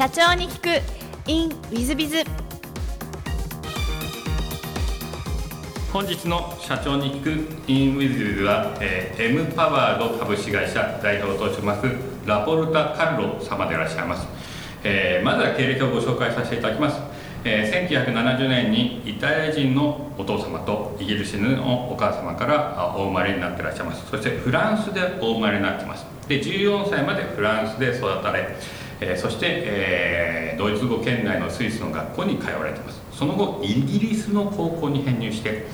社長に聞く。In ウィズビズ本日の社長に聞く。In ウィズビズは、えー、M パワード株式会社代表とします。ラポルタ・カルロ様でいらっしゃいます、えー、まずは経歴をご紹介させていただきます。えー、1970年にイタリア人のお父様とイギリス人のお母様からお生まれになっていらっしゃいます。そしてフランスでお生まれになってます。で14歳までフランスで育たれ、え、そして、え、ドイツ語圏内のスイスの学校に通われています。その後イギリスの高校に編入して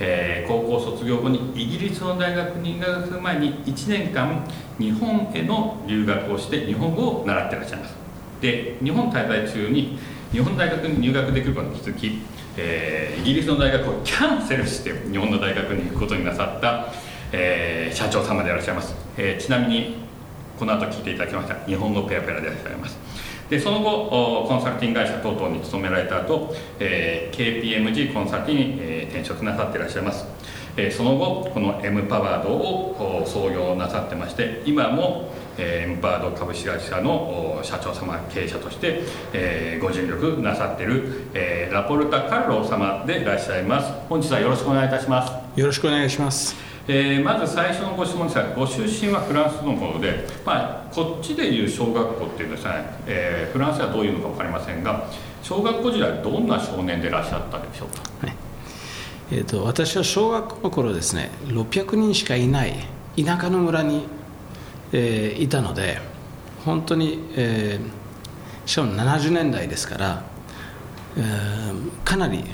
え、高校卒業後にイギリスの大学に入学する前に1年間日本への留学をして日本語を習ってらっしゃいます。で日本滞在中に日本大学に入学できることに気づき、えー、イギリスの大学をキャンセルして日本の大学に行くことになさった、えー、社長様でいらっしゃいます、えー、ちなみにこの後聞いていただきました。日本語ペラペラでいらっしゃいます。でその後コンサルティング会社等々に勤められた後、えー、KPMG コンサルティングに、えー、転職なさっていらっしゃいます。えその後この M パワードを創業なさってまして今も、え M パワード株式会社の社長様経営者として、えご尽力なさっている、えラポルタ・カルロ様でいらっしゃいます。本日はよろしくお願いいたします。よろしくお願いします。えー、まず最初のご質問ですがご出身はフランスのもので、まあ、こっちでいう小学校っていうですね、えー、フランスはどういうのか分かりませんが小学校時代どんな少年でいらっしゃったでしょうか、はい。えーと、私は小学校の頃ですね600人しかいない田舎の村に、えー、いたので本当に、えー、しかも70年代ですから、えー、かなり、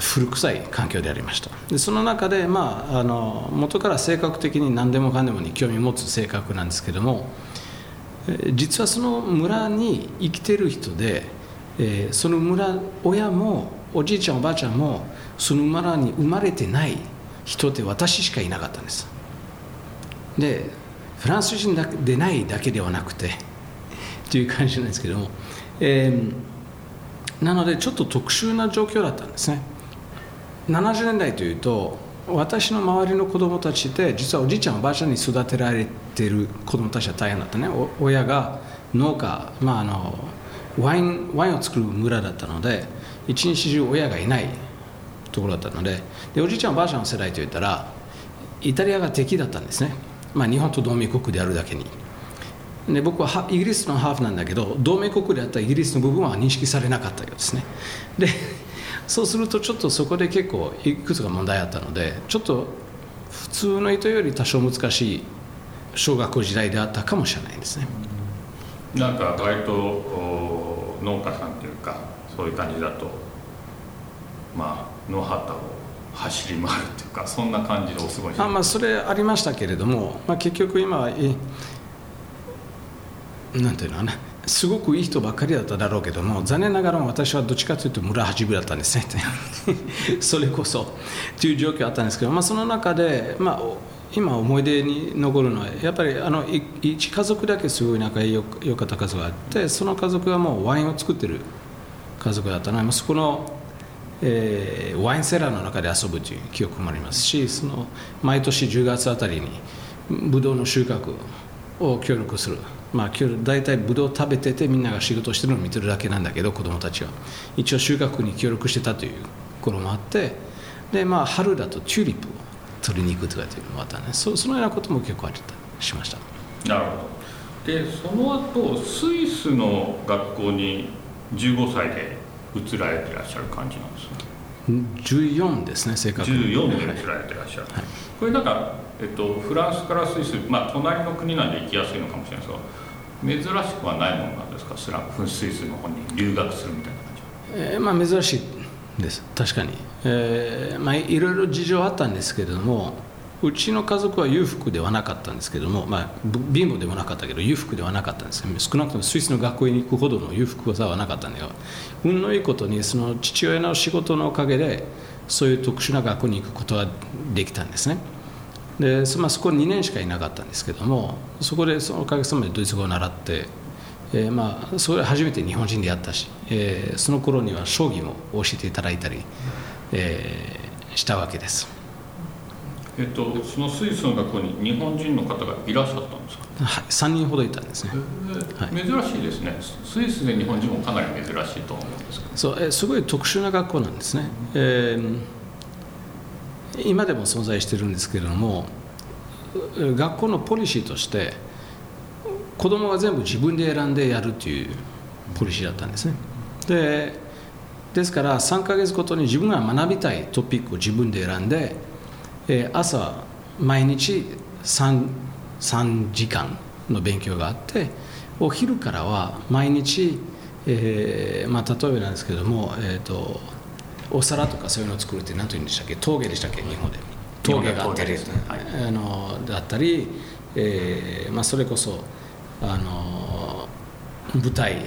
古臭い環境でありました。でその中で、まあ、あの元から性格的に何でもかんでもに興味を持つ性格なんですけども実はその村に生きてる人で、え、その村親もおじいちゃんおばあちゃんもその村に生まれてない人って私しかいなかったんです。でフランス人でないだけではなくてという感じなんですけども、えー、なのでちょっと特殊な状況だったんですね。70年代というと私の周りの子供たちで実はおじいちゃんおばあちゃんに育てられてる子供たちは大変だったね。親が農家、まあ、あのワインワインを作る村だったので一日中親がいないところだったのででおじいちゃんおばあちゃんの世代といったらイタリアが敵だったんですね、まあ、日本と同盟国であるだけに。で僕はイギリスのハーフなんだけど同盟国であったイギリスの部分は認識されなかったようですね。でそうするとちょっとそこで結構いくつか問題あったのでちょっと普通の人より多少難しい小学校時代であったかもしれないですね。なんか割と農家さんというかそういう感じだとまあ野畑を走り回るっていうかそんな感じでお過ごしあまあそれありましたけれども、まあ、結局今はなんていうのかな。すごくいい人ばっかりだっただろうけども残念ながら私はどっちかというと村八分だったんですね。それこそ。という状況あったんですけど、まあ、その中で、まあ、今思い出に残るのはやっぱりあの一家族だけすごい仲良かった家族があってその家族はもうワインを作ってる家族だったのでそこの、えー、ワインセラーの中で遊ぶという記憶もありますしその毎年10月あたりにブドウの収穫を協力する、まあ、大体ブドウ食べててみんなが仕事してるのを見てるだけなんだけど子供たちは。一応収穫に協力してたという頃もあってで、まあ、春だとチューリップを取りに行くとかっていうのもあったねそそのようなことも結構あったしました。なるほど。でその後スイスの学校に15歳で移られていらっしゃる感じなんですね。14ですね正確に。14で移られていらっしゃる、はい、これなんか、えっと、フランスからスイスまあ隣の国なんで行きやすいのかもしれないですが珍しくはないものなんですか？スラスイスの方に留学するみたいな感じえー、まあ珍しいです。確かに、えー、まあいろいろ事情あったんですけれどもうちの家族は裕福ではなかったんですけども、まあ、貧乏でもなかったけど裕福ではなかったんです少なくともスイスの学校に行くほどの裕福さはなかったんだよ運のいいことにその父親の仕事のおかげでそういう特殊な学校に行くことができたんですね。で、まあ、そこ2年しかいなかったんですけどもそこでそのおかげさまでドイツ語を習って、えー、まあそれ初めて日本人であったし、えー、その頃には将棋も教えていただいたり、えー、したわけです。えっと、そのスイスの学校に日本人の方がいらっしゃったんですか、はい、3人ほどいたんですね、はい、珍しいですね。スイスで日本人もかなり珍しいと思うんですけど。そうえすごい特殊な学校なんですね、えー、今でも存在してるんですけれども学校のポリシーとして子供が全部自分で選んでやるというポリシーだったんですね。でですから3ヶ月ごとに自分が学びたいトピックを自分で選んで、え、朝毎日 3, 3時間の勉強があってお昼からは毎日、えーまあ、例えばなんですけども、えーと、お皿とかそういうのを作るって何と言うんでしたっけ？陶芸でしたっけ？日本で。陶芸があったり、ね。はい、あのだったり、えーまあ、それこそあの舞台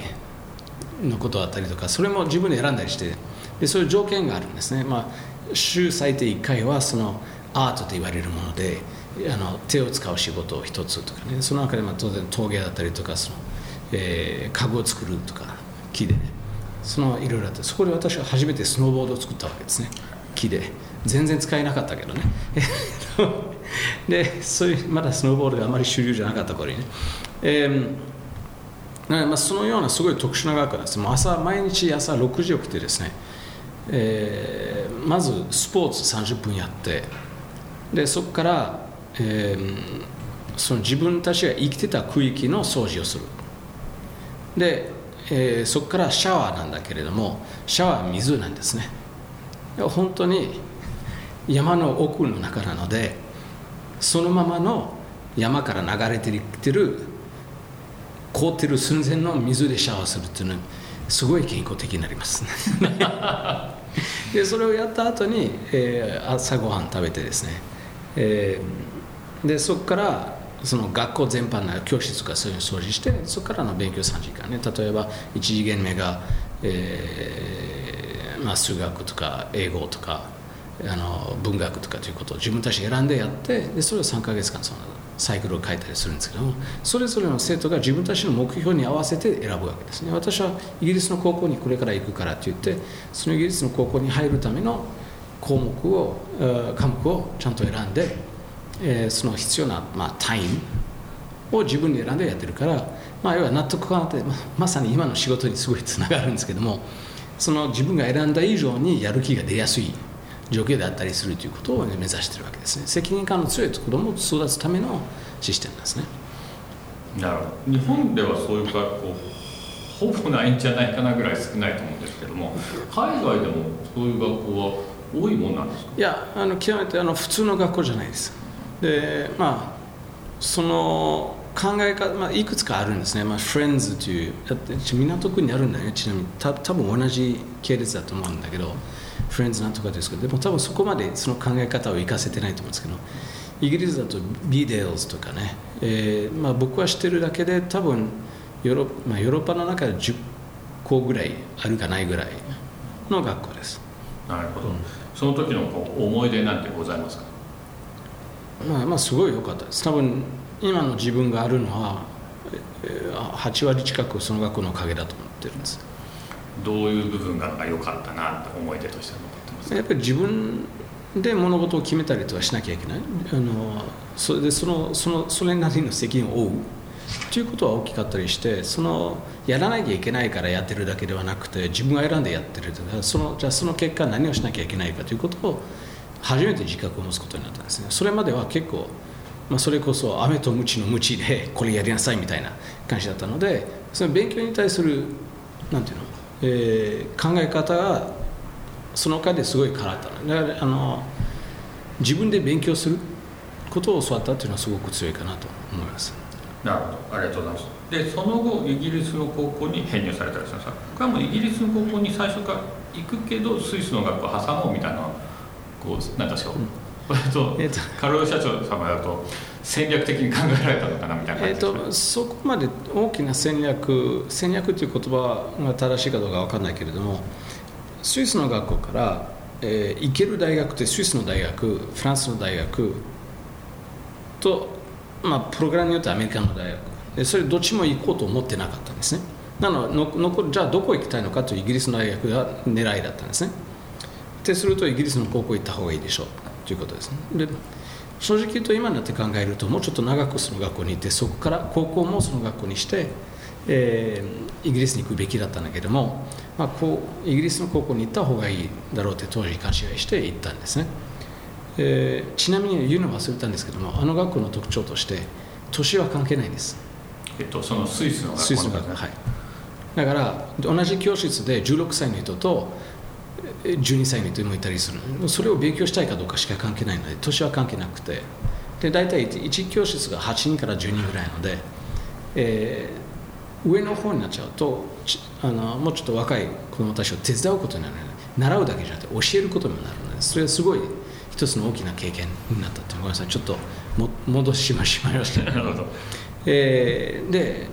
のことだったりとかそれも自分で選んだりしてでそういう条件があるんですね、まあ、週最低1回はそのアートと言われるものであの手を使う仕事を一つとかね。その中でまあ当然陶芸だったりとかその、えー、家具を作るとか木でねそのいろいろあってそこで私は初めてスノーボードを作ったわけですね。木で。全然使えなかったけどね。でそういうまだスノーボードがあまり主流じゃなかった頃にね、えーまあ、そのようなすごい特殊な学科なんです。もう朝毎日朝6時起きてですね、えー、まずスポーツ30分やって。でそこから、えー、その自分たちが生きてた区域の掃除をする。で、えー、そこからシャワーなんだけれどもシャワーは水なんですね。本当に山の奥の中なのでそのままの山から流れてきてる凍ってる寸前の水でシャワーするっていうのはすごい健康的になります。でそれをやった後に、えー、朝ごはん食べてですね、えー、でそこからその学校全般の教室とかそういうの掃除してそこからの勉強3時間ね。例えば1次元目が、えーまあ、数学とか英語とかあの文学とかということを自分たち選んでやってでそれを3か月間そのサイクルを書いたりするんですけどもそれぞれの生徒が自分たちの目標に合わせて選ぶわけですね。私はイギリスの高校にこれから行くからって言ってそのイギリスの高校に入るための項目を科目をちゃんと選んで、えー、その必要な、まあ、タイムを自分で選んでやってるから、まあ、要は納得感ってままさに今の仕事にすごいつながるんですけどもその自分が選んだ以上にやる気が出やすい状況であったりするということを、ね、目指しているわけですね。責任感の強い子供を育つためのシステムですね。なるほど。日本ではそういう学校ほぼないんじゃないかなぐらい少ないと思うんですけども海外でもそういう学校は多いもんなんですか？いやあの極めてあの普通の学校じゃないですでまあその考え方、まあ、いくつかあるんですね、まあ、フレンズという港区にあるんだよね。ちなみにた多分同じ系列だと思うんだけどフレンズなんとかですけどでも多分そこまでその考え方を生かせてないと思うんですけどイギリスだとビデールズとかね、えーまあ、僕は知ってるだけで多分ヨーロ,、まあ、ヨーロッパの中で10校ぐらいあるかないぐらいの学校です。なるほど、うん、その時の思い出なんてございますか？まあ、まあすごい良かったです。多分今の自分があるのは8割近くその学校のおかげだと思ってるんです。どういう部分が良かったなって思い出として残ってますやっぱり自分で物事を決めたりとかしなきゃいけない。あのそれでそのそのそれなりの責任を負う。ということは大きかったりしてそのやらなきゃいけないからやってるだけではなくて自分が選んでやってるそのじゃあその結果何をしなきゃいけないかということを初めて自覚を持つことになったんですね。それまでは結構、まあ、それこそ飴と鞭の鞭でこれやりなさいみたいな感じだったのでその勉強に対するなんていうのえー、考え方がその回ですごい変わっただからあの自分で勉強することを教わったっていうのはすごく強いかなと思います。なるほど。ありがとうございます。でその後イギリスの高校に編入されたりしたんですか僕はもうイギリスの高校に最初から行くけどスイスの学校挟もうみたいなこうなんでしょう、うん。えー、と。カロル社長様だと戦略的に考えられたのかなみたいなえーと、そこまで大きな戦略戦略という言葉が正しいかどうか分かんないけれどもスイスの学校から、えー、行ける大学ってスイスの大学フランスの大学と、まあ、プログラムによってアメリカの大学。でそれどっちも行こうと思ってなかったんですね。なののじゃあどこ行きたいのかというイギリスの大学が狙いだったんですねってするとイギリスの高校行った方がいいでしょうということですね。で正直言うと今になって考えるともうちょっと長くその学校に行ってそこから高校もその学校にして、えー、イギリスに行くべきだったんだけども、まあ、こうイギリスの高校に行った方がいいだろうって当時勘違いして行ったんですね、えー、ちなみに言うの忘れたんですけどもあの学校の特徴として年は関係ないんです。えっとそのスイスの学校スイスの学校はい。だから同じ教室で16歳の人と12歳の人もいたりするそれを勉強したいかどうかしか関係ないので年は関係なくて。で大体1教室が8人から10人ぐらいので、えー、上の方になっちゃうとあのもうちょっと若い子どもたちを手伝うことになる習うだけじゃなくて教えることにもなるのでそれはすごい一つの大きな経験になったってごめんなさいちょっとも戻しましまいました。なるほど、えー、で、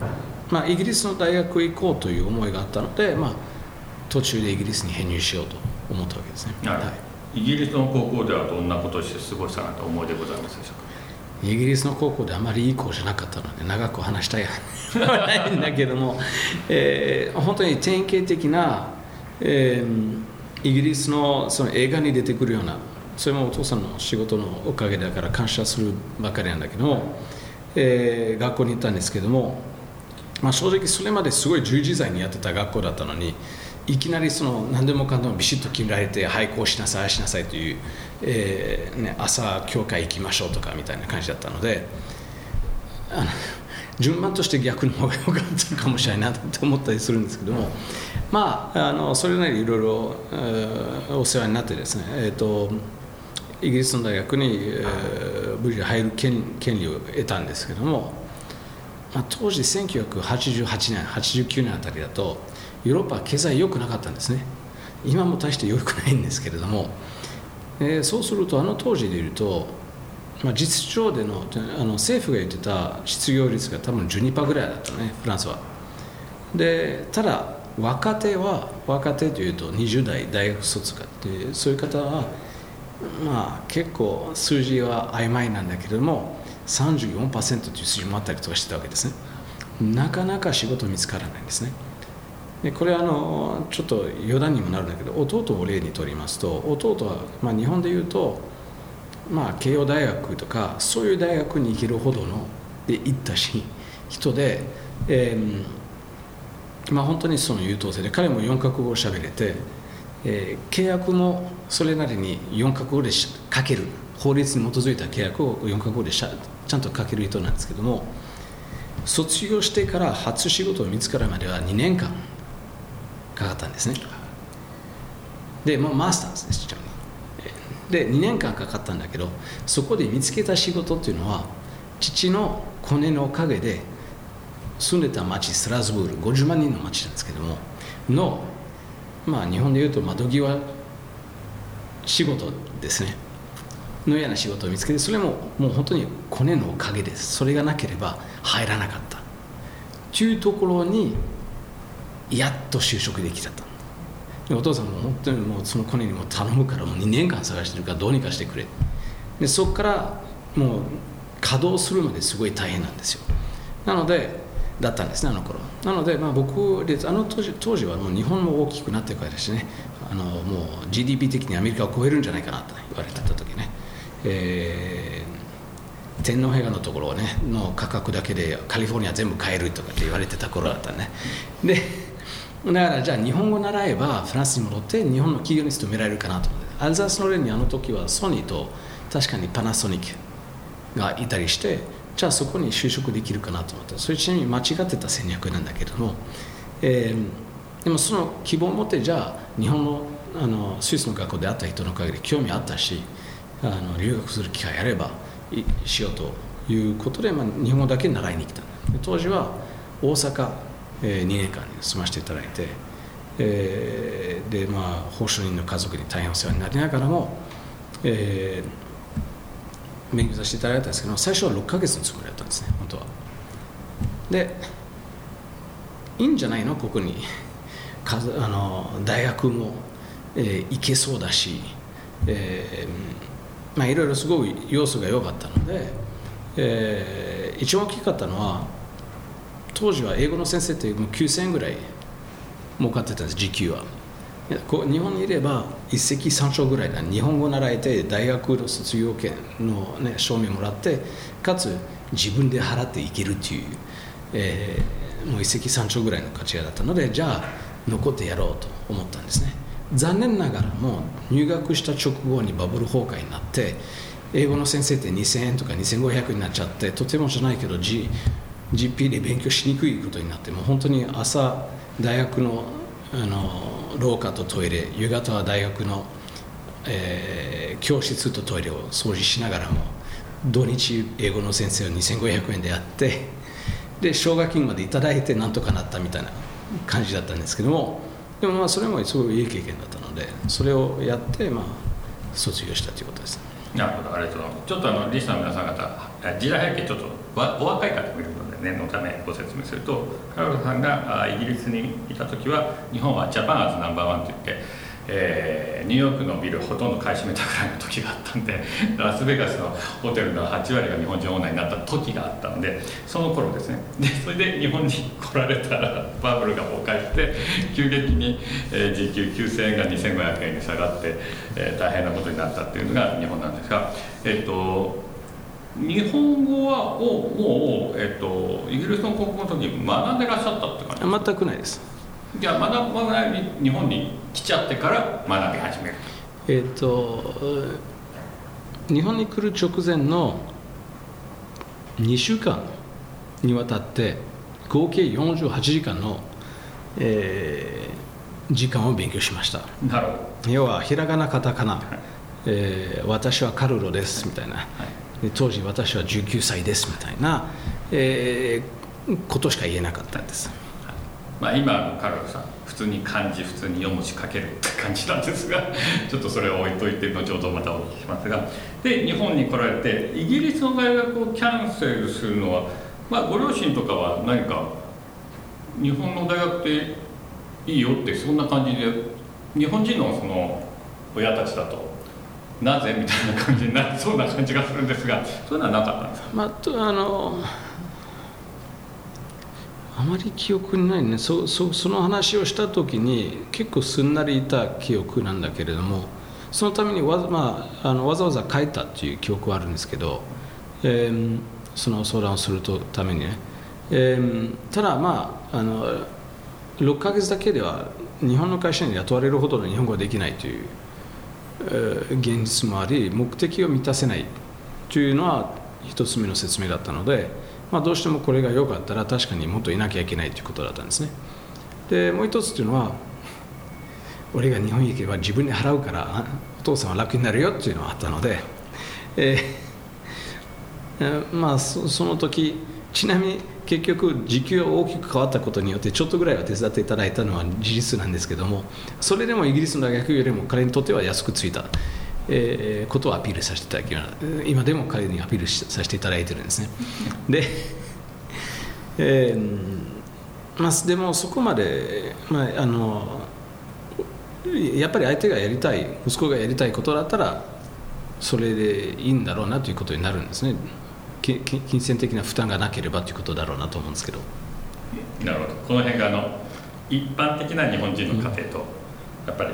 まあ、イギリスの大学行こうという思いがあったので、まあ、途中でイギリスに編入しようと思ったわけですね、はい、イギリスの高校ではどんなことをして過ごしたなと思いでございますでしょうか？イギリスの高校であまりいい子じゃなかったので長く話したいないんだけども、えー、本当に典型的な、えー、イギリスのその映画に出てくるようなそれもお父さんの仕事のおかげだから感謝するばかりなんだけども、えー、学校に行ったんですけども、まあ、正直それまですごい従事罪にやってた学校だったのにいきなりその何でもかんでもビシッと決められてはいこうしなさいしなさいという、えーね、朝教会行きましょうとかみたいな感じだったのであの順番として逆の方が良かったかもしれないなと思ったりするんですけどもまああのそれなりいろいろ、お世話になってですね、えーと、イギリスの大学に、えー、無事入る権権利を得たんですけども、まあ、当時1988年89年あたりだとヨーロッパは経済良くなかったんですね。今も大して良くないんですけれども、えー、そうするとあの当時でいうと、まあ、実情でのあの政府が言ってた失業率が多分12%ぐらいだったねフランスは。でただ若手は若手というと20代大学卒かってそういう方はまあ結構数字は曖昧なんだけれども34%という数字もあったりとかしてたわけですね。なかなか仕事見つからないんですね。でこれはあのちょっと余談にもなるんだけど弟を例にとりますと弟は、まあ、日本でいうと、まあ、慶応大学とかそういう大学に行けるほどので行ったし人で、えーまあ、本当にその優等生で彼も4カ国語しゃべれて、えー、契約もそれなりに4カ国語で書ける法律に基づいた契約を4カ国語でちゃんと書ける人なんですけども卒業してから初仕事を見つかるまでは2年間かかったんですね。でもうマスターですで2年間かかったんだけどそこで見つけた仕事っていうのは父のコネのおかげで住んでた町スラスブール50万人の町なんですけどものまあ日本でいうと窓際仕事ですね。のような仕事を見つけてそれももう本当にコネのおかげですそれがなければ入らなかった。というところにやっと就職できちゃった。でお父さんも本当にもうその子にも頼むからもう2年間探してるからどうにかしてくれ。でそこからもう稼働するまですごい大変なんですよ。なのでだったんですねあの頃。なので、まあ、僕あの当時当時はもう日本も大きくなってからしね。あのもう GDP 的にアメリカを超えるんじゃないかなと言われてた時ね、えー、天皇陛下のところねの価格だけでカリフォルニア全部買えるとかって言われてた頃だったね。でだからじゃあ日本語習えばフランスに戻って日本の企業に勤められるかなと思ってアルザスの例にあの時はソニーと確かにパナソニックがいたりしてじゃあそこに就職できるかなと思ってそれちなみに間違ってた戦略なんだけども、えー、でもその希望を持ってじゃあ日本のあのスイスの学校であった人のおかげで興味あったしあの留学する機会あればしようということで、まあ、日本語だけ習いに来た。当時は大阪えー、2年間住ませていただいて、えー、でまあ報酬人の家族に大変お世話になりながらも、えー、勉強させていただいたんですけど最初は6ヶ月のつもりだったんですね本当は。でいいんじゃないの？ここに。かあの大学も、えー、行けそうだし、えー、まあいろいろすごい要素が良かったので、えー、一番大きかったのは当時は英語の先生ってもう9000円ぐらい儲かってたんです時給は。こう日本にいれば一石三鳥ぐらいだ。日本語習えて大学の卒業権の、ね、証明もらってかつ自分で払っていけるっていう、えーもう一石三鳥ぐらいの価値がだったのでじゃあ残ってやろうと思ったんですね。残念ながらも入学した直後にバブル崩壊になって英語の先生って2000円とか2500円になっちゃってとてもじゃないけど、G、GP で勉強しにくいことになってもう本当に朝大学のあの廊下とトイレ夕方は大学の、えー教室とトイレを掃除しながらも土日英語の先生を2500円でやってで奨学金までいただいてなんとかなったみたいな感じだったんですけどもでもまあそれもすごいいい経験だったのでそれをやってまあ卒業したということです。なるほどありがとうございます。ちょっとあのリスナーの皆さん方時代背景ちょっとお若い方もいるので念のためご説明するとカロルさんがイギリスにいた時は日本はジャパンアズナンバーワンといって、えーニューヨークのビルほとんど買い占めたくらいの時があったんで ラスベガスのホテルの8割が日本人オーナーになった時があったのでその頃ですね。でそれで日本に来られたらバブルが崩壊して急激に、えー時給9000円が2500円に下がって、えー大変なことになったっていうのが日本なんですがえっ、と日本語はをもう、えっとイギリスの国語の時に学んでらっしゃったって感じ全くないです。じゃあ学ばないに日本に来ちゃってから学び始める。えっ、と日本に来る直前の2週間にわたって合計48時間の、えー時間を勉強しました。なるほど。要はひらがなカタカナ、えー私はカルロですみたいな、で当時私は19歳ですみたいな、えーことしか言えなかったんです。まあ今のカロルさん普通に漢字普通に読むし書けるって感じなんですが ちょっとそれを置いといて後ほどまたお聞きしますが。で日本に来られてイギリスの大学をキャンセルするのは、まあ、ご両親とかは何か日本の大学っていいよってそんな感じで日本人のその親たちだとなぜみたいな感じになりそうな感じがするんですがそういうのはなかったんですか？まあ、あのあまり記憶にないね。そそその話をした時に結構すんなりいた記憶なんだけれどもそのためにわ,、まあ、あのわざわざ書いたっていう記憶はあるんですけど、えーその相談をするためにね、えーただまああの6ヶ月だけでは日本の会社に雇われるほどの日本語ができないという、現実もあり目的を満たせない。というのは一つ目の説明だったので、まあ、どうしてもこれが良かったら確かにもっといなきゃいけないということだったんですね。でもう一つというのは俺が日本に行けば自分に払うからお父さんは楽になるよっていうのはあったので、えーまあその時ちなみに結局時給が大きく変わったことによってちょっとぐらいは手伝っていただいたのは事実なんですけどもそれでもイギリスの大学よりも彼にとっては安くついた、えーことをアピールさせていただきます今でも彼にアピールさせていただいてるんですね。で、えーまあ、でもそこまで、まあ、あのやっぱり相手がやりたい息子がやりたいことだったらそれでいいんだろうなということになるんですね。金銭的な負担がなければということだろうなと思うんですけど。なるほど。この辺があの一般的な日本人の家庭と、やっぱり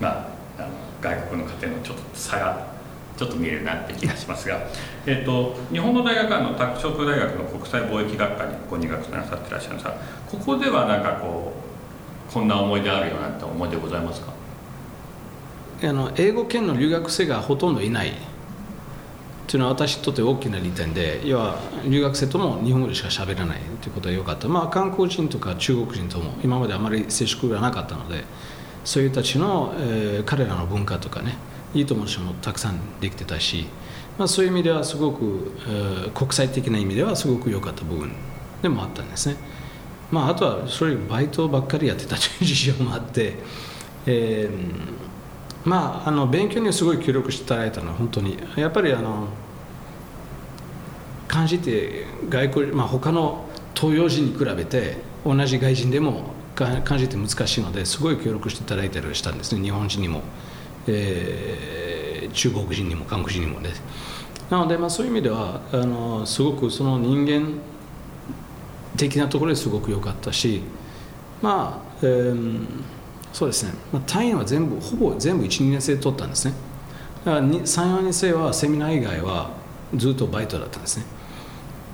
まああの外国の家庭のちょっと差がちょっと見えるなって気がしますが、えっと日本の大学はあの拓殖大学の国際貿易学科にご入学なさっていらっしゃるんですがここではなんかこうこんな思い出あるよなんて思い出ございますか？あの英語圏の留学生がほとんどいないというのは私にとって大きな利点で要は留学生とも日本語でしか喋らないということは良かった。まあ韓国人とか中国人とも今まであまり接触がなかったのでそういう人たちの、えー彼らの文化とかねいい友達もたくさんできてたし、まあ、そういう意味ではすごく、えー国際的な意味ではすごく良かった部分でもあったんですね。まああとはそれバイトばっかりやってたという事情もあって、えーまあ、あの勉強にはすごい協力していただいたのは本当にやっぱりあの漢字って外国、まあ、他の東洋人に比べて同じ外人でもか漢字って難しいのですごい協力していただいたりしたんですね。日本人にも、えー中国人にも韓国人にもね。なので、まあ、そういう意味ではあのすごくその人間的なところですごく良かったしまあ、えーそうですね、ま、単位は全部ほぼ全部12年生で取ったんですね。だから34年生はセミナー以外はずっとバイトだったんですね。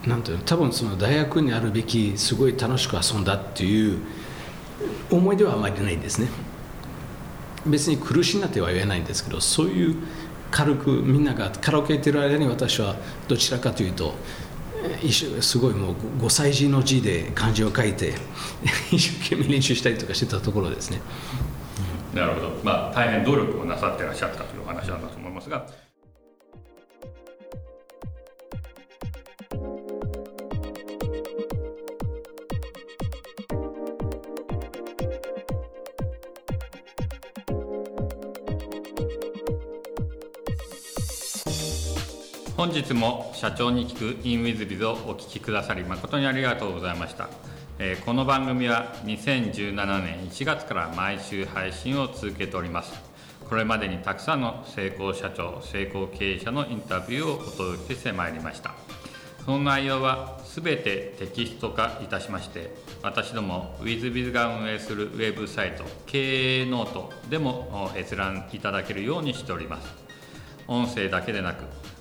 なんていうの多分その大学にあるべきすごい楽しく遊んだっていう思い出はあまりないんですね。別に苦しいなっては言えないんですけどそういう軽くみんながカラオケ行ってる間に私はどちらかというとすごいもう5歳児の字で漢字を書いて 一生懸命練習したりとかしてたところですね。なるほど、まあ、大変努力をなさってらっしゃったというお話なんだと思いますが。本日も社長に聞く in WithBiz をお聞きくださり誠にありがとうございました、えー、この番組は2017年1月から毎週配信を続けております。これまでにたくさんの成功社長成功経営者のインタビューをお届けしてまいりました。その内容はすべてテキスト化いたしまして私ども WithBiz が運営するウェブサイト経営ノートでも閲覧いただけるようにしております。音声だけでなく